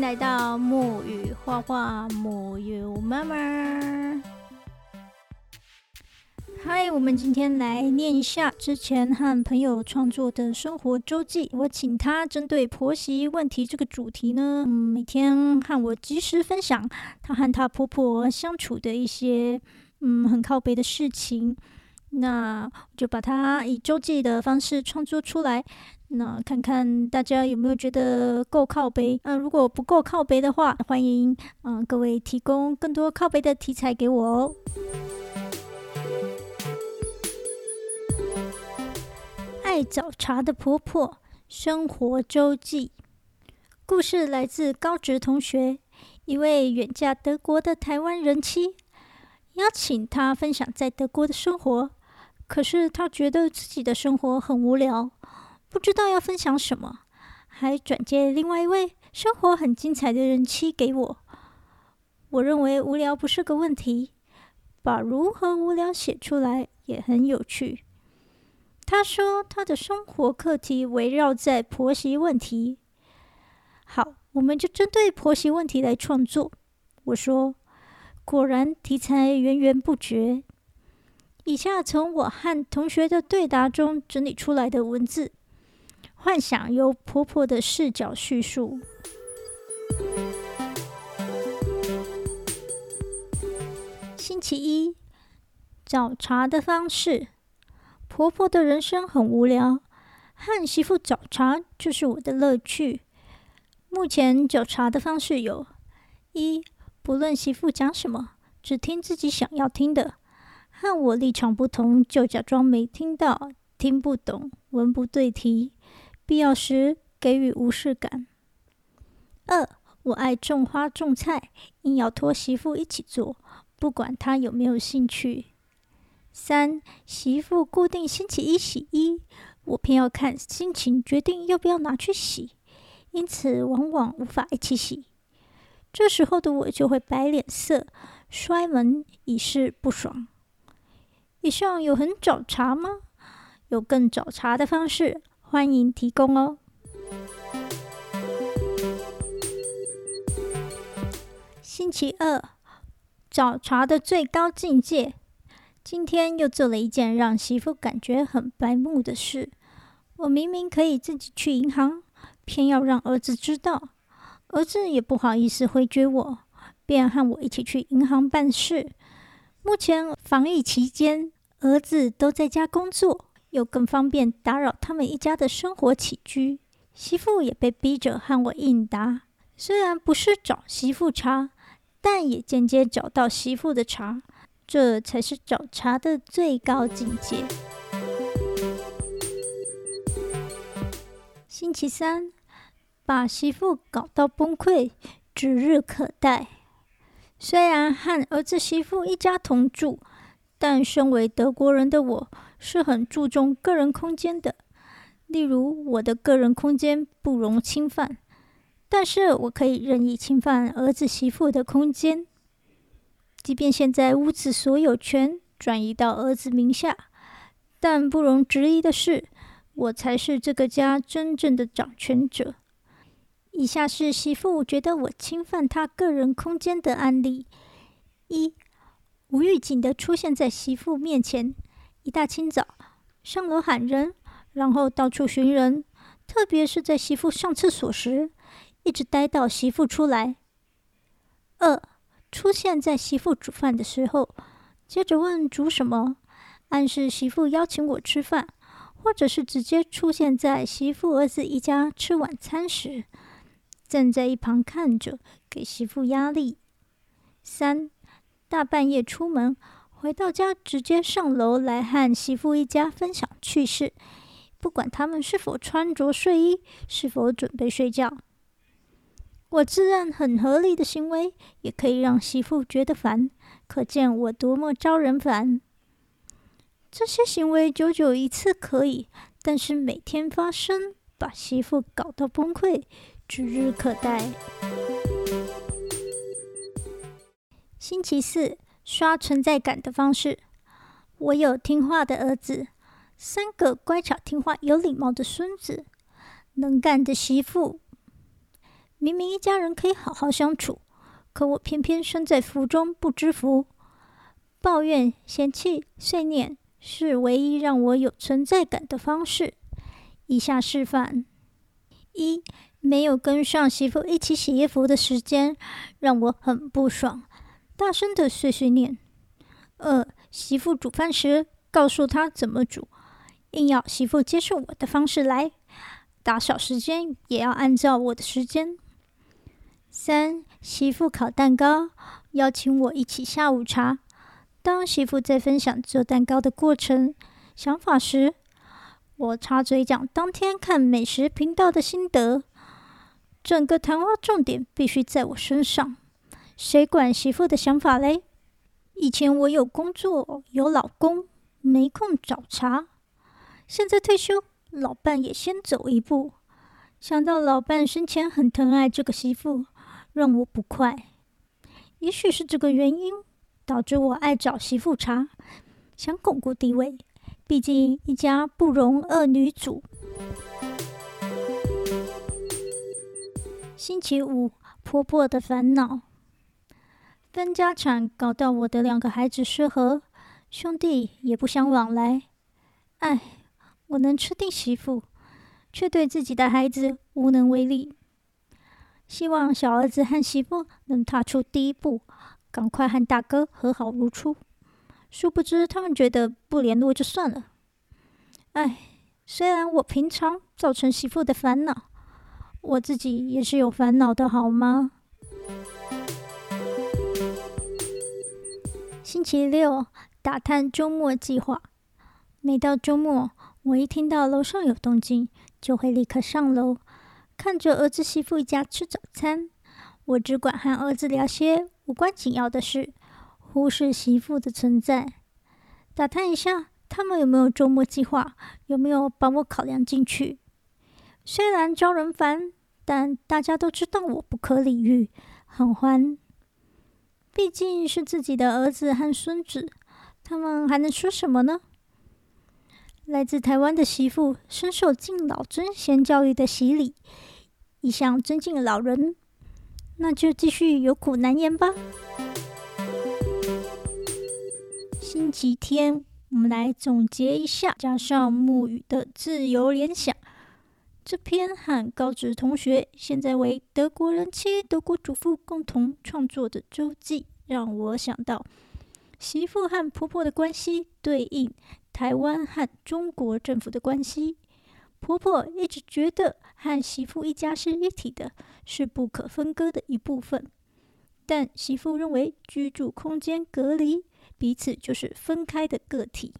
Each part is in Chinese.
迎来到木语画画木语妈妈。嗨，我们今天来念一下之前和朋友创作的生活周记。我请他针对婆媳问题这个主题呢，每天和我及时分享他和他婆婆相处的一些嗯很靠北的事情。那就把它以周记的方式创作出来。那看看大家有没有觉得够靠背？嗯，如果不够靠背的话，欢迎嗯各位提供更多靠背的题材给我哦。爱早茶的婆婆生活周记故事来自高职同学，一位远嫁德国的台湾人妻，邀请她分享在德国的生活。可是他觉得自己的生活很无聊。不知道要分享什么，还转接另外一位生活很精彩的人妻给我。我认为无聊不是个问题，把如何无聊写出来也很有趣。他说他的生活课题围绕在婆媳问题。好，我们就针对婆媳问题来创作。我说，果然题材源源不绝。以下从我和同学的对答中整理出来的文字。幻想由婆婆的视角叙述。星期一，找茬的方式。婆婆的人生很无聊，和媳妇找茬就是我的乐趣。目前找茬的方式有：一，不论媳妇讲什么，只听自己想要听的，和我立场不同就假装没听到、听不懂、文不对题。必要时给予无视感。二，我爱种花种菜，硬要拖媳妇一起做，不管她有没有兴趣。三，媳妇固定星期一洗衣，我偏要看心情决定要不要拿去洗，因此往往无法一起洗。这时候的我就会摆脸色，摔门以示不爽。以上有很找茬吗？有更找茬的方式。欢迎提供哦。星期二，找茬的最高境界。今天又做了一件让媳妇感觉很白目的事。我明明可以自己去银行，偏要让儿子知道。儿子也不好意思回绝我，便和我一起去银行办事。目前防疫期间，儿子都在家工作。又更方便打扰他们一家的生活起居，媳妇也被逼着和我应答。虽然不是找媳妇茬，但也间接找到媳妇的茬，这才是找茬的最高境界。星期三，把媳妇搞到崩溃，指日可待。虽然和儿子媳妇一家同住，但身为德国人的我。是很注重个人空间的，例如我的个人空间不容侵犯，但是我可以任意侵犯儿子媳妇的空间。即便现在屋子所有权转移到儿子名下，但不容置疑的是，我才是这个家真正的掌权者。以下是媳妇觉得我侵犯她个人空间的案例：一，无预警的出现在媳妇面前。一大清早上楼喊人，然后到处寻人，特别是在媳妇上厕所时，一直待到媳妇出来。二，出现在媳妇煮饭的时候，接着问煮什么，暗示媳妇邀请我吃饭，或者是直接出现在媳妇儿子一家吃晚餐时，站在一旁看着，给媳妇压力。三，大半夜出门。回到家，直接上楼来和媳妇一家分享趣事，不管他们是否穿着睡衣，是否准备睡觉。我自认很合理的行为，也可以让媳妇觉得烦，可见我多么招人烦。这些行为久久一次可以，但是每天发生，把媳妇搞到崩溃，指日可待。星期四。刷存在感的方式。我有听话的儿子，三个乖巧听话、有礼貌的孙子，能干的媳妇。明明一家人可以好好相处，可我偏偏身在福中不知福。抱怨、嫌弃、碎念是唯一让我有存在感的方式。以下示范：一、没有跟上媳妇一起洗衣服的时间，让我很不爽，大声的碎碎念；二、媳妇煮饭时，告诉她怎么煮，硬要媳妇接受我的方式来，打扫时间也要按照我的时间；三、媳妇烤蛋糕，邀请我一起下午茶。当媳妇在分享做蛋糕的过程、想法时，我插嘴讲当天看美食频道的心得。整个谈话重点必须在我身上，谁管媳妇的想法嘞？以前我有工作有老公，没空找茬。现在退休，老伴也先走一步。想到老伴生前很疼爱这个媳妇，让我不快。也许是这个原因。导致我爱找媳妇茬，想巩固地位。毕竟一家不容二女主。星期五，婆婆的烦恼。分家产搞到我的两个孩子失和，兄弟也不相往来。唉，我能吃定媳妇，却对自己的孩子无能为力。希望小儿子和媳妇能踏出第一步。赶快和大哥和好如初，殊不知他们觉得不联络就算了。唉，虽然我平常造成媳妇的烦恼，我自己也是有烦恼的，好吗？星期六打探周末计划。每到周末，我一听到楼上有动静，就会立刻上楼，看着儿子媳妇一家吃早餐。我只管和儿子聊些。无关紧要的事，忽视媳妇的存在，打探一下他们有没有周末计划，有没有把我考量进去。虽然招人烦，但大家都知道我不可理喻，很欢。毕竟是自己的儿子和孙子，他们还能说什么呢？来自台湾的媳妇深受敬老尊贤教育的洗礼，一向尊敬老人。那就继续有苦难言吧。星期天，我们来总结一下，加上木语的自由联想。这篇和高职同学，现在为德国人妻、德国主妇共同创作的周记，让我想到媳妇和婆婆的关系对应台湾和中国政府的关系。婆婆一直觉得和媳妇一家是一体的，是不可分割的一部分。但媳妇认为居住空间隔离，彼此就是分开的个体。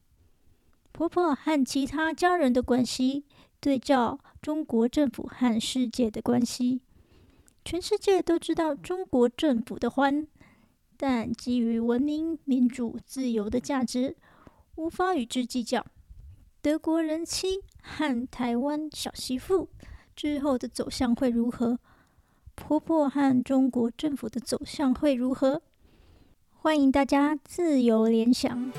婆婆和其他家人的关系对照中国政府和世界的关系，全世界都知道中国政府的欢，但基于文明、民主、自由的价值，无法与之计较。德国人妻和台湾小媳妇之后的走向会如何？婆婆和中国政府的走向会如何？欢迎大家自由联想。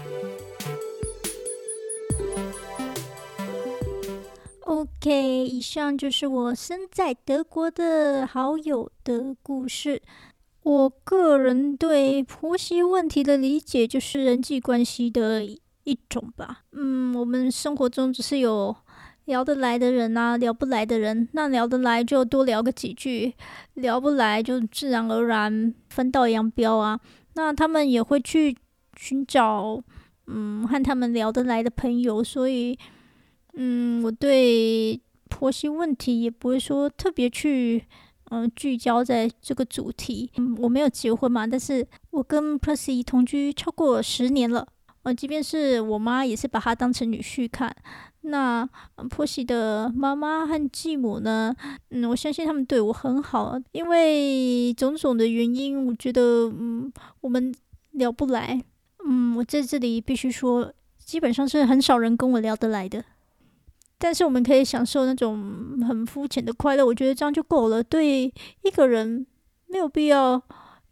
OK，以上就是我身在德国的好友的故事。我个人对婆媳问题的理解，就是人际关系的。一种吧，嗯，我们生活中只是有聊得来的人啊，聊不来的人，那聊得来就多聊个几句，聊不来就自然而然分道扬镳啊。那他们也会去寻找，嗯，和他们聊得来的朋友，所以，嗯，我对婆媳问题也不会说特别去，嗯，聚焦在这个主题。嗯，我没有结婚嘛，但是我跟 Percy 同居超过十年了。呃，即便是我妈，也是把她当成女婿看。那婆媳的妈妈和继母呢？嗯，我相信他们对我很好，因为种种的原因，我觉得嗯，我们聊不来。嗯，我在这里必须说，基本上是很少人跟我聊得来的。但是我们可以享受那种很肤浅的快乐，我觉得这样就够了。对一个人，没有必要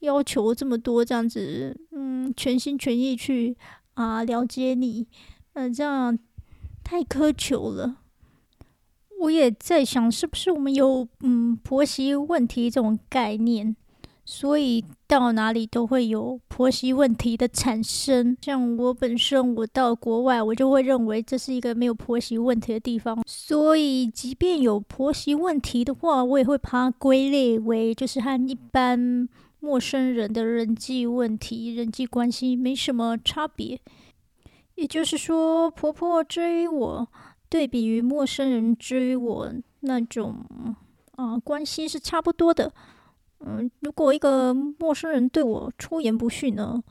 要求这么多，这样子，嗯，全心全意去。啊，了解你，嗯，这样太苛求了。我也在想，是不是我们有嗯婆媳问题这种概念，所以到哪里都会有婆媳问题的产生。像我本身，我到国外，我就会认为这是一个没有婆媳问题的地方。所以，即便有婆媳问题的话，我也会把它归类为就是和一般陌生人的人际问题、人际关系没什么差别。也就是说，婆婆追我。对比于陌生人追我那种啊关系是差不多的，嗯，如果一个陌生人对我出言不逊呢，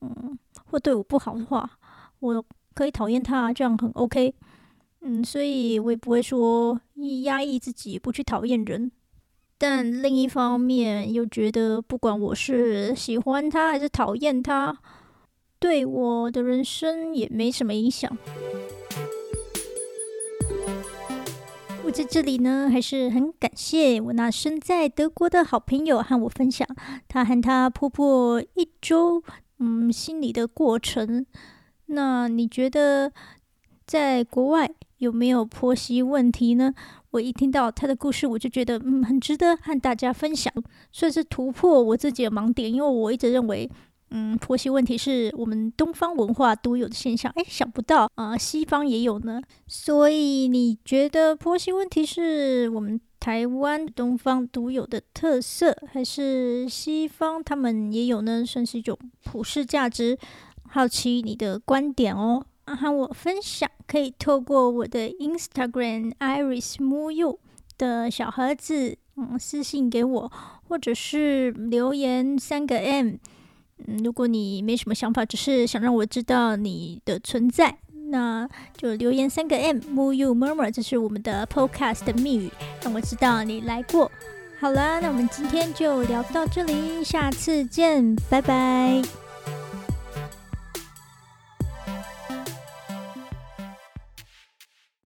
嗯，或对我不好的话，我可以讨厌他，这样很 OK，嗯，所以我也不会说压抑自己不去讨厌人，但另一方面又觉得不管我是喜欢他还是讨厌他，对我的人生也没什么影响。我在这里呢，还是很感谢我那身在德国的好朋友和我分享他和他婆婆一周嗯心理的过程。那你觉得在国外有没有婆媳问题呢？我一听到她的故事，我就觉得嗯很值得和大家分享，算是突破我自己的盲点，因为我一直认为。嗯，婆媳问题是我们东方文化独有的现象。哎，想不到啊，西方也有呢。所以你觉得婆媳问题是我们台湾东方独有的特色，还是西方他们也有呢？算是一种普世价值？好奇你的观点哦，和我分享可以透过我的 Instagram Iris Muyu 的小盒子，嗯，私信给我，或者是留言三个 M。嗯，如果你没什么想法，只是想让我知道你的存在，那就留言三个 M Mu You Murmur，这是我们的 Podcast 的密语，让我知道你来过。好了，那我们今天就聊到这里，下次见，拜拜。